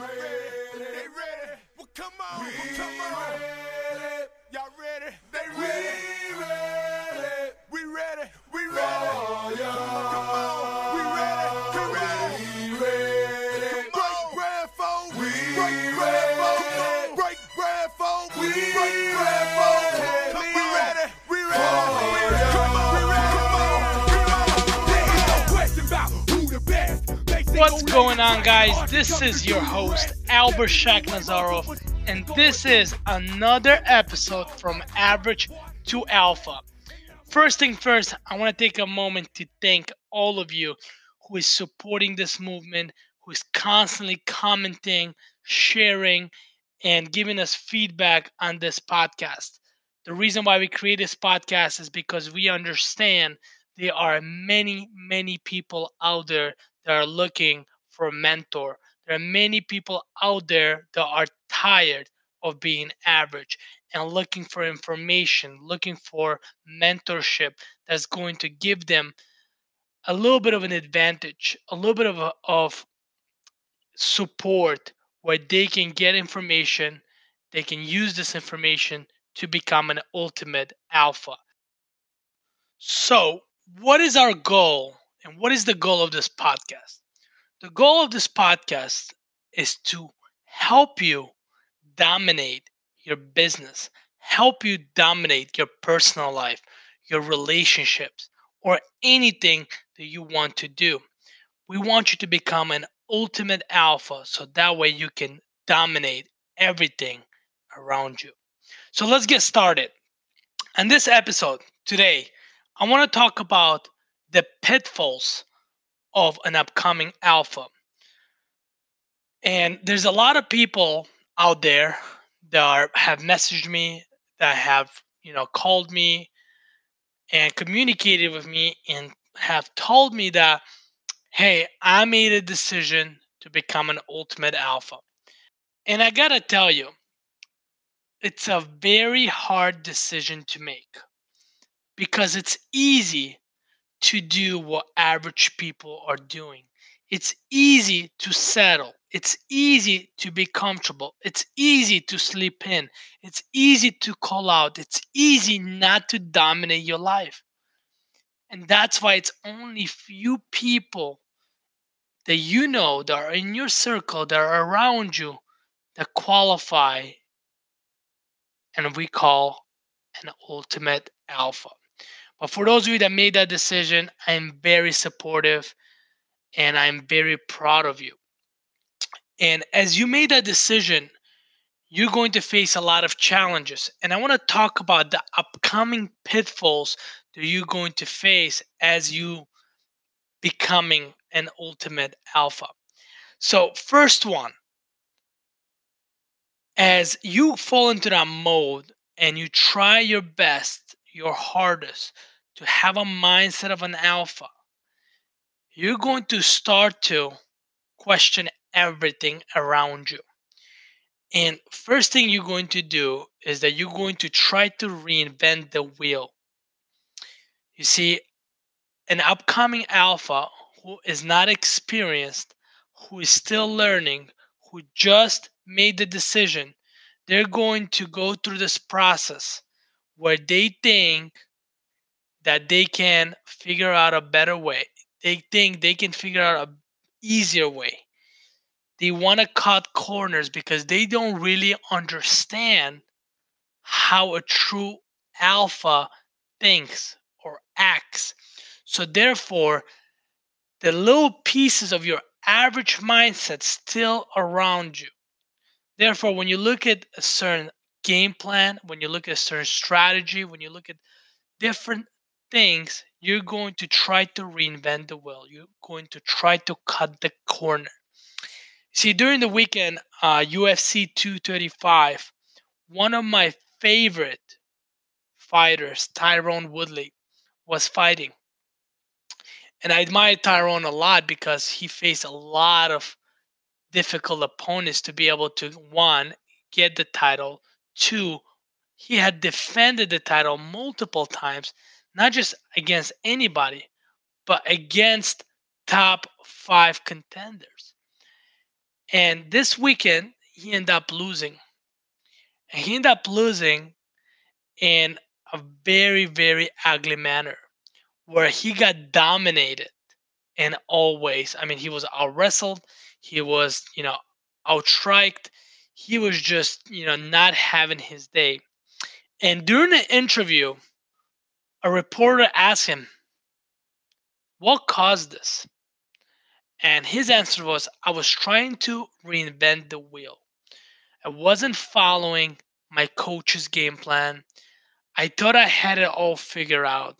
ready. They ready. Well, come on. We come on. Ready. Y'all ready? They. Ready. Going on, guys? This is your host. Albert Shaknazarov, and this is another episode from Average to Alpha. First thing first, I want to take a moment to thank all of you who is supporting this movement, who is constantly commenting, sharing, and giving us feedback on this podcast. The reason why we create this podcast is because we understand there are many, many people out there that are looking for a mentor. There are many people out there that are tired of being average and looking for information, looking for mentorship that's going to give them a little bit of an advantage, a little bit of, of support where they can get information, they can use this information to become an ultimate alpha. So, what is our goal and what is the goal of this podcast? The goal of this podcast is to help you dominate your business, help you dominate your personal life, your relationships, or anything that you want to do. We want you to become an ultimate alpha so that way you can dominate everything around you. So let's get started. In this episode today, I want to talk about the pitfalls of an upcoming alpha. And there's a lot of people out there that are, have messaged me, that have, you know, called me and communicated with me and have told me that, hey, I made a decision to become an ultimate alpha. And I gotta tell you, it's a very hard decision to make because it's easy to do what average people are doing. It's easy to settle. It's easy to be comfortable. It's easy to sleep in. It's easy to call out. It's easy not to dominate your life. And that's why it's only few people that you know that are in your circle, that are around you, that qualify and we call an ultimate alpha. But for those of you that made that decision, I'm very supportive and I'm very proud of you. And as you made that decision, you're going to face a lot of challenges. And I want to talk about the upcoming pitfalls that you're going to face as you becoming an ultimate alpha. So, first one, as you fall into that mode and you try your best, your hardest to have a mindset of an alpha, you're going to start to question everything around you. And first thing you're going to do is that you're going to try to reinvent the wheel. You see, an upcoming alpha who is not experienced, who is still learning, who just made the decision, they're going to go through this process where they think that they can figure out a better way. They think they can figure out a easier way. They want to cut corners because they don't really understand how a true alpha thinks or acts. So therefore, the little pieces of your average mindset still around you. Therefore, when you look at a certain game plan, when you look at certain strategy, when you look at different things, you're going to try to reinvent the wheel. You're going to try to cut the corner. See, during the weekend, uh, UFC 235, one of my favorite fighters, Tyron Woodley, was fighting. And I admire Tyron a lot because he faced a lot of difficult opponents to be able to, one, get the title, two, he had defended the title multiple times, not just against anybody, but against top five contenders. And this weekend, he ended up losing. And he ended up losing in a very, very ugly manner where he got dominated in all ways. I mean, he was out wrestled, he was, you know, outstriked, he was just, you know, not having his day. And during the interview, a reporter asked him, What caused this? And his answer was, I was trying to reinvent the wheel. I wasn't following my coach's game plan. I thought I had it all figured out.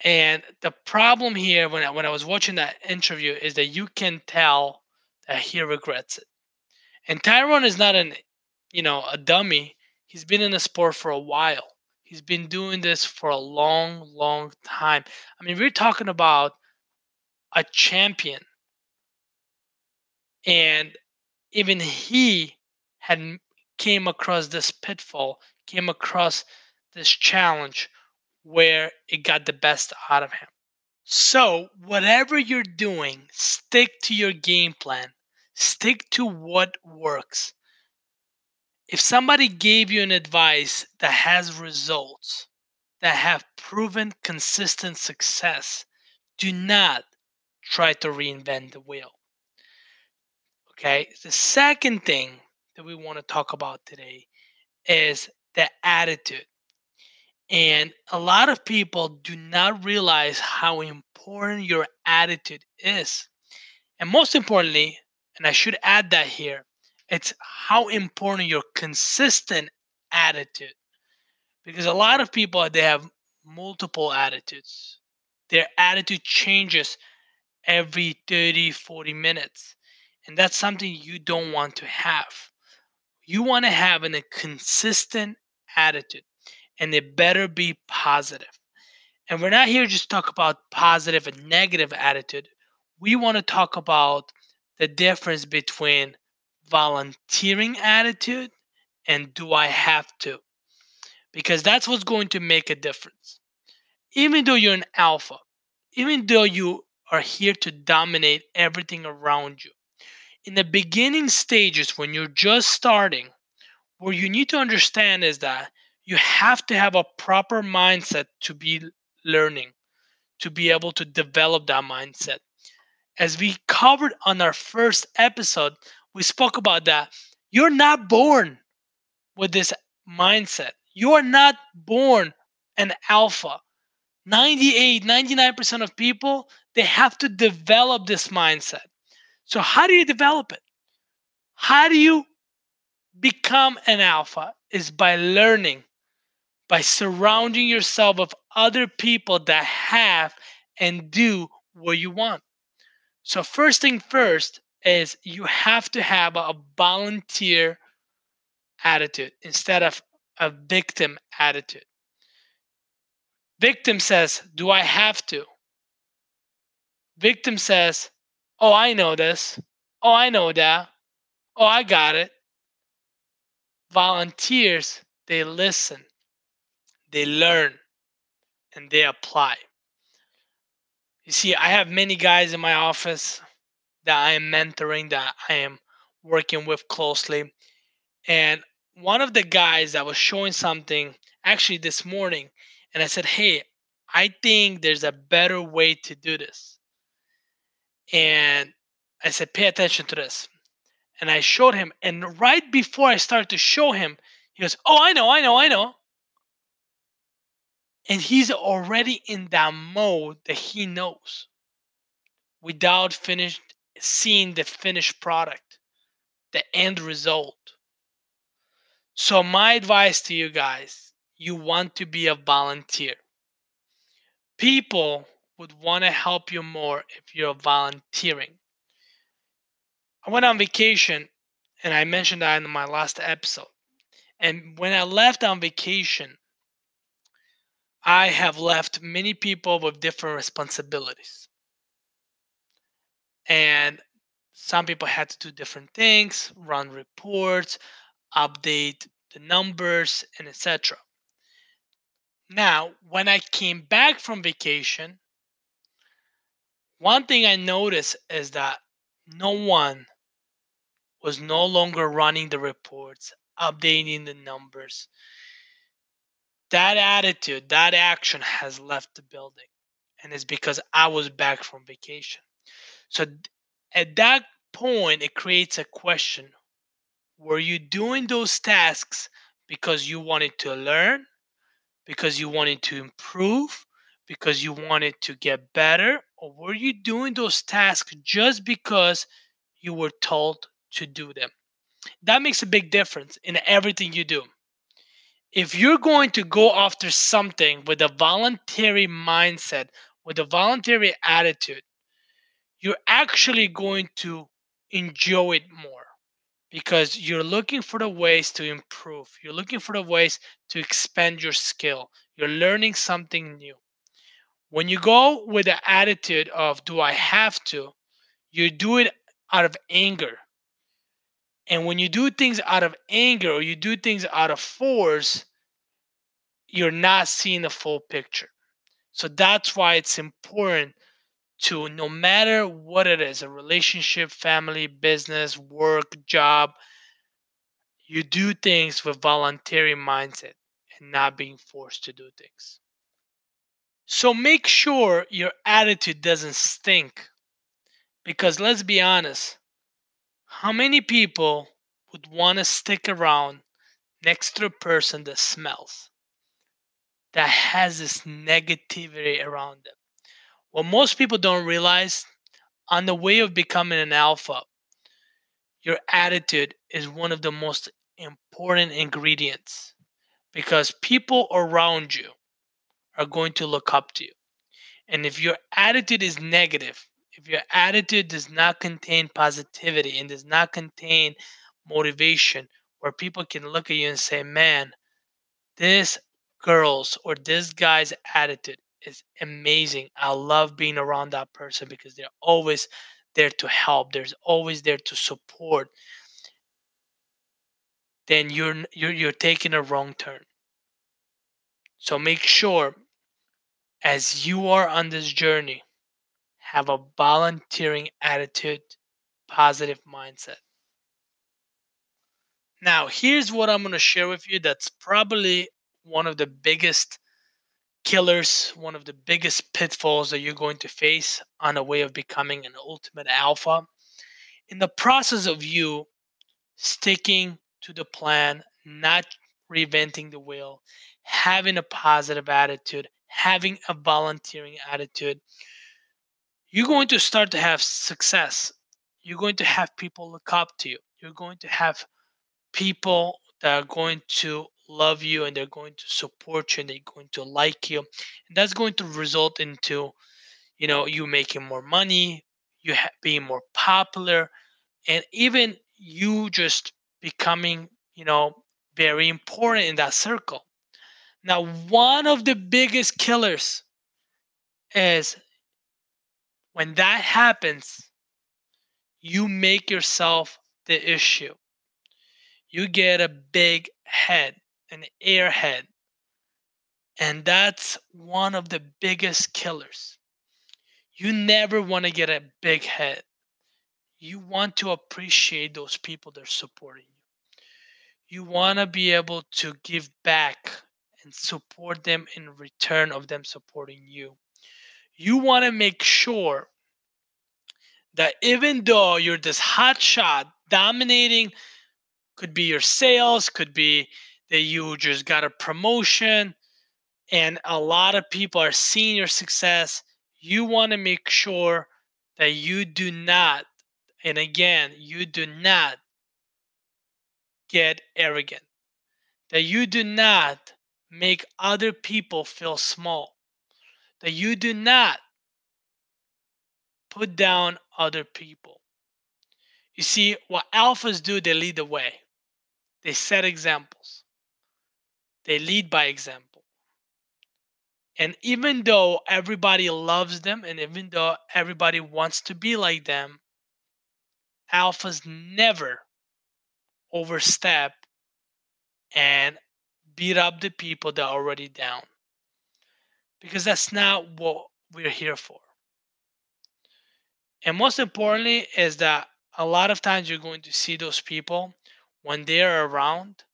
And the problem here, when I, when I was watching that interview, is that you can tell that he regrets it. And Tyron is not an, you know, a dummy. He's been in the sport for a while. He's been doing this for a long, long time. I mean, we're talking about a champion. And even he had came across this pitfall, came across this challenge where it got the best out of him. So, whatever you're doing, stick to your game plan. Stick to what works. If somebody gave you an advice that has results, that have proven consistent success, do not try to reinvent the wheel. Okay, the second thing that we want to talk about today is the attitude. And a lot of people do not realize how important your attitude is. And most importantly, and I should add that here, it's how important your consistent attitude. Because a lot of people uh, they have multiple attitudes. Their attitude changes every 30, 40 minutes. And that's something you don't want to have. You want to have an, a consistent attitude, and it better be positive. And we're not here just talk about positive and negative attitude. We want to talk about the difference between volunteering attitude and do I have to? Because that's what's going to make a difference. Even though you're an alpha, even though you are here to dominate everything around you, in the beginning stages when you're just starting, what you need to understand is that you have to have a proper mindset to be learning, to be able to develop that mindset. As we covered on our first episode, we spoke about that. You're not born with this mindset. You are not born an alpha. 98, 99% of people, they have to develop this mindset. So, how do you develop it? How do you become an alpha? Is by learning, by surrounding yourself with other people that have and do what you want. So, first thing first is you have to have a volunteer attitude instead of a victim attitude. Victim says, Do I have to? Victim says, Oh, I know this. Oh, I know that. Oh, I got it. Volunteers, they listen, they learn, and they apply. You see, I have many guys in my office that I am mentoring, that I am working with closely. And one of the guys that was showing something actually this morning, and I said, Hey, I think there's a better way to do this. And I said, Pay attention to this. And I showed him. And right before I started to show him, he goes, Oh, I know, I know, I know. And he's already in that mode that he knows without finished seeing the finished product, the end result. So, my advice to you guys you want to be a volunteer. People would want to help you more if you're volunteering. I went on vacation, and I mentioned that in my last episode. And when I left on vacation, I have left many people with different responsibilities. And some people had to do different things, run reports, update the numbers, and etc. Now, when I came back from vacation, one thing I noticed is that no one was no longer running the reports, updating the numbers. That attitude, that action has left the building. And it's because I was back from vacation. So at that point, it creates a question Were you doing those tasks because you wanted to learn, because you wanted to improve, because you wanted to get better, or were you doing those tasks just because you were told to do them? That makes a big difference in everything you do. If you're going to go after something with a voluntary mindset, with a voluntary attitude, you're actually going to enjoy it more because you're looking for the ways to improve. You're looking for the ways to expand your skill. You're learning something new. When you go with the attitude of, do I have to? You do it out of anger. And when you do things out of anger or you do things out of force, you're not seeing the full picture. So that's why it's important to, no matter what it is a relationship, family, business, work, job you do things with voluntary mindset and not being forced to do things. So make sure your attitude doesn't stink. Because let's be honest, how many people would want to stick around next to a person that smells, that has this negativity around them? What most people don't realize on the way of becoming an alpha, your attitude is one of the most important ingredients because people around you are going to look up to you. And if your attitude is negative, if your attitude does not contain positivity and does not contain motivation, where people can look at you and say, man, this girl's or this guy's attitude is amazing. I love being around that person because they're always there to help, there's always there to support. Then you're you're you're taking a wrong turn. So make sure as you are on this journey, have a volunteering attitude, positive mindset. Now, here's what I'm going to share with you that's probably one of the biggest killers, one of the biggest pitfalls that you're going to face on a way of becoming an ultimate alpha. In the process of you sticking to the plan, not reinventing the wheel, having a positive attitude, having a volunteering attitude, you're going to start to have success. You're going to have people look up to you. You're going to have people that are going to love you and they're going to support you and they're going to like you. And that's going to result into, you know, you making more money, you ha- being more popular, and even you just becoming, you know, very important in that circle. Now, one of the biggest killers is when that happens, you make yourself the issue. You get a big head, an airhead. And that's one of the biggest killers. You never want to get a big head. You want to appreciate those people that are supporting you. You want to be able to give back and support them in return of them supporting you. You want to make sure that even though you're this hot shot dominating, could be your sales, could be that you just got a promotion, and a lot of people are seeing your success, you want to make sure that you do not, and again, you do not get arrogant, that you do not make other people feel small, that you do not put down other people. You see, what alphas do, they lead the way, they set examples, they lead by example. And even though everybody loves them and even though everybody wants to be like them, alphas never overstep and beat up the people that are already down. Because that's not what we're here for. And most importantly, is that a lot of times you're going to see those people when they're around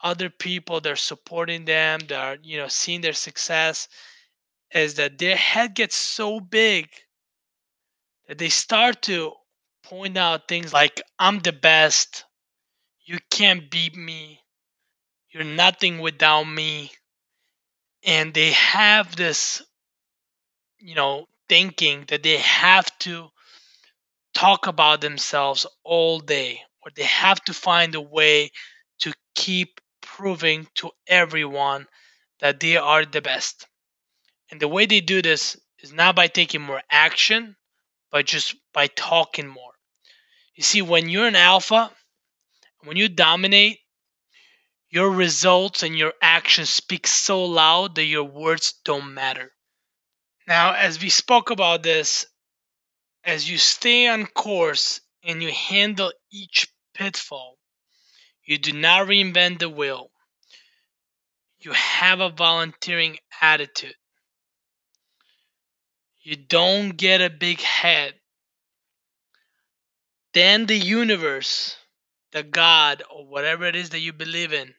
other people they're supporting them they're you know seeing their success is that their head gets so big that they start to point out things like i'm the best. You can't beat me. You're nothing without me and they have this you know thinking that they have to talk about themselves all day or they have to find a way to keep proving to everyone that they are the best. And the way they do this is not by taking more action, but just by talking more. You see, when you're an alpha, when you dominate, your results and your actions speak so loud that your words don't matter. Now, as we spoke about this, as you stay on course and you handle each pitfall, you do not reinvent the wheel. You have a volunteering attitude. You don't get a big head. Then the universe, the God, or whatever it is that you believe in,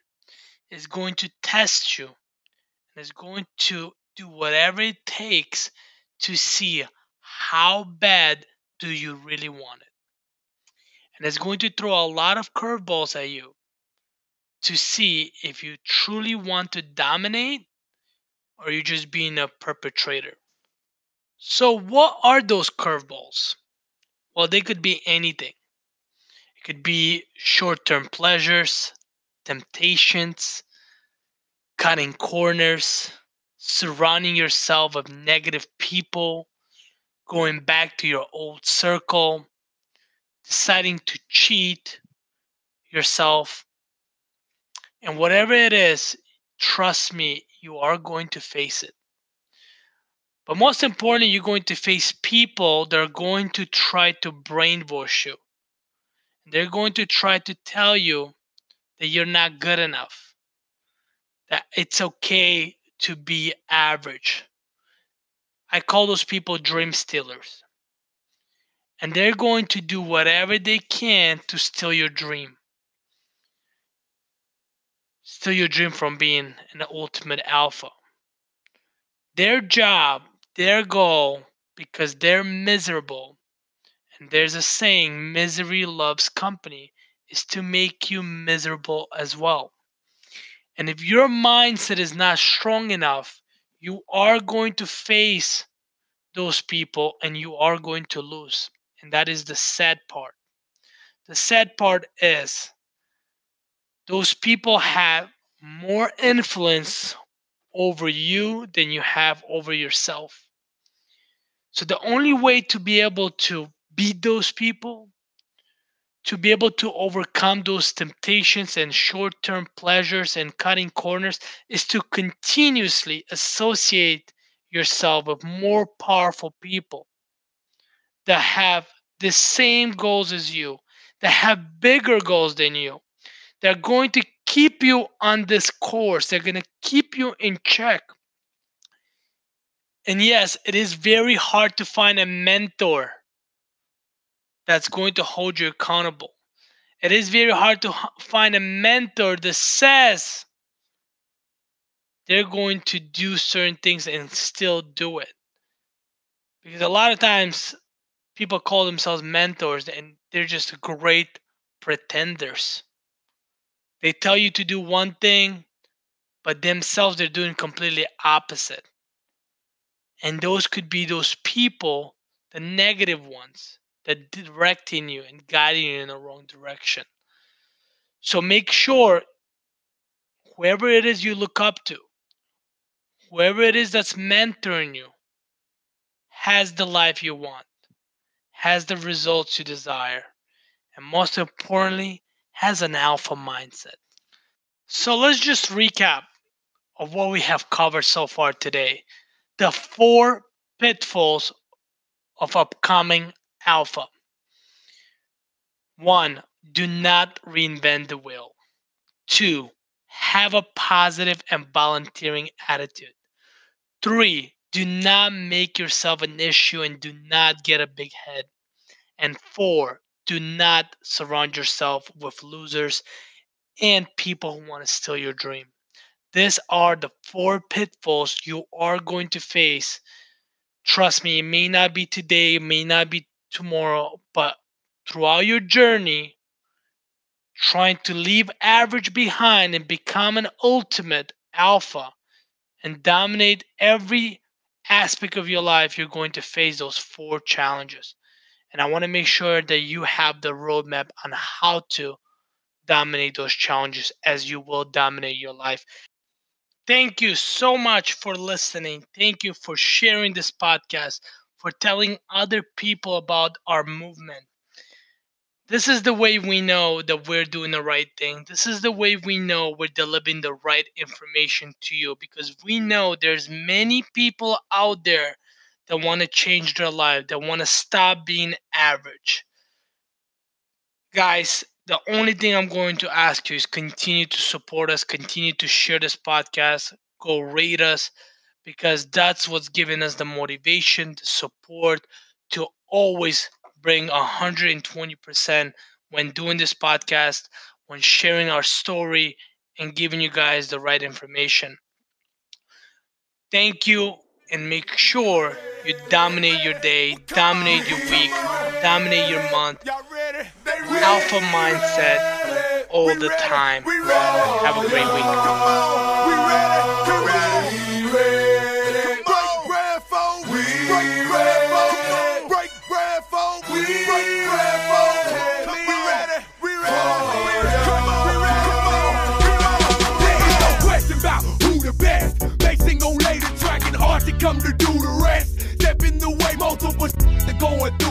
is going to test you and is going to do whatever it takes to see how bad do you really want it. And it's going to throw a lot of curveballs at you to see if you truly want to dominate or you're just being a perpetrator. So, what are those curveballs? Well, they could be anything. It could be short term pleasures, temptations, cutting corners, surrounding yourself with negative people, going back to your old circle, deciding to cheat yourself. And whatever it is, trust me, you are going to face it. But most importantly, you're going to face people that are going to try to brainwash you. They're going to try to tell you that you're not good enough, that it's okay to be average. I call those people dream stealers. And they're going to do whatever they can to steal your dream. Steal your dream from being an ultimate alpha. Their job, their goal, because they're miserable, and there's a saying, misery loves company, is to make you miserable as well. And if your mindset is not strong enough, you are going to face those people and you are going to lose. And that is the sad part. The sad part is those people have more influence over you than you have over yourself. So the only way to be able to beat those people, to be able to overcome those temptations and short term pleasures and cutting corners, is to continuously associate yourself with more powerful people that have the same goals as you, that have bigger goals than you. They're going to keep you on this course, they're going to keep you in check. And yes, it is very hard to find a mentor that's going to hold you accountable. It is very hard to find a mentor that says they're going to do certain things and still do it. Because a lot of times people call themselves mentors and they're just great pretenders. They tell you to do one thing, but themselves they're doing completely opposite. And those could be those people, the negative ones, that directing you and guiding you in the wrong direction. So make sure whoever it is you look up to, whoever it is that's mentoring you, has the life you want, has the results you desire, and most importantly, has an alpha mindset. So let's just recap of what we have covered so far today the four pitfalls of upcoming alpha. One, do not reinvent the wheel. Two, have a positive and volunteering attitude. Three, do not make yourself an issue and do not get a big head. And four, do not surround yourself with losers and people who want to steal your dream. These are the four pitfalls you are going to face. Trust me, it may not be today, it may not be tomorrow, but throughout your journey, trying to leave average behind and become an ultimate alpha and dominate every aspect of your life, you're going to face those four challenges. And I want to make sure that you have the roadmap on how to dominate those challenges as you will dominate your life. Thank you so much for listening. Thank you for sharing this podcast, for telling other people about our movement. This is the way we know that we're doing the right thing. This is the way we know we're delivering the right information to you because we know there's many people out there that want to change their life, that want to stop being average. Guys, the only thing I'm going to ask you is continue to support us, continue to share this podcast, go rate us because that's what's giving us the motivation, the support to always bring 120% when doing this podcast, when sharing our story, and giving you guys the right information. Thank you, and make sure you dominate your day, dominate your week, dominate your month. Alpha mindset all the time. Have a great week. going through.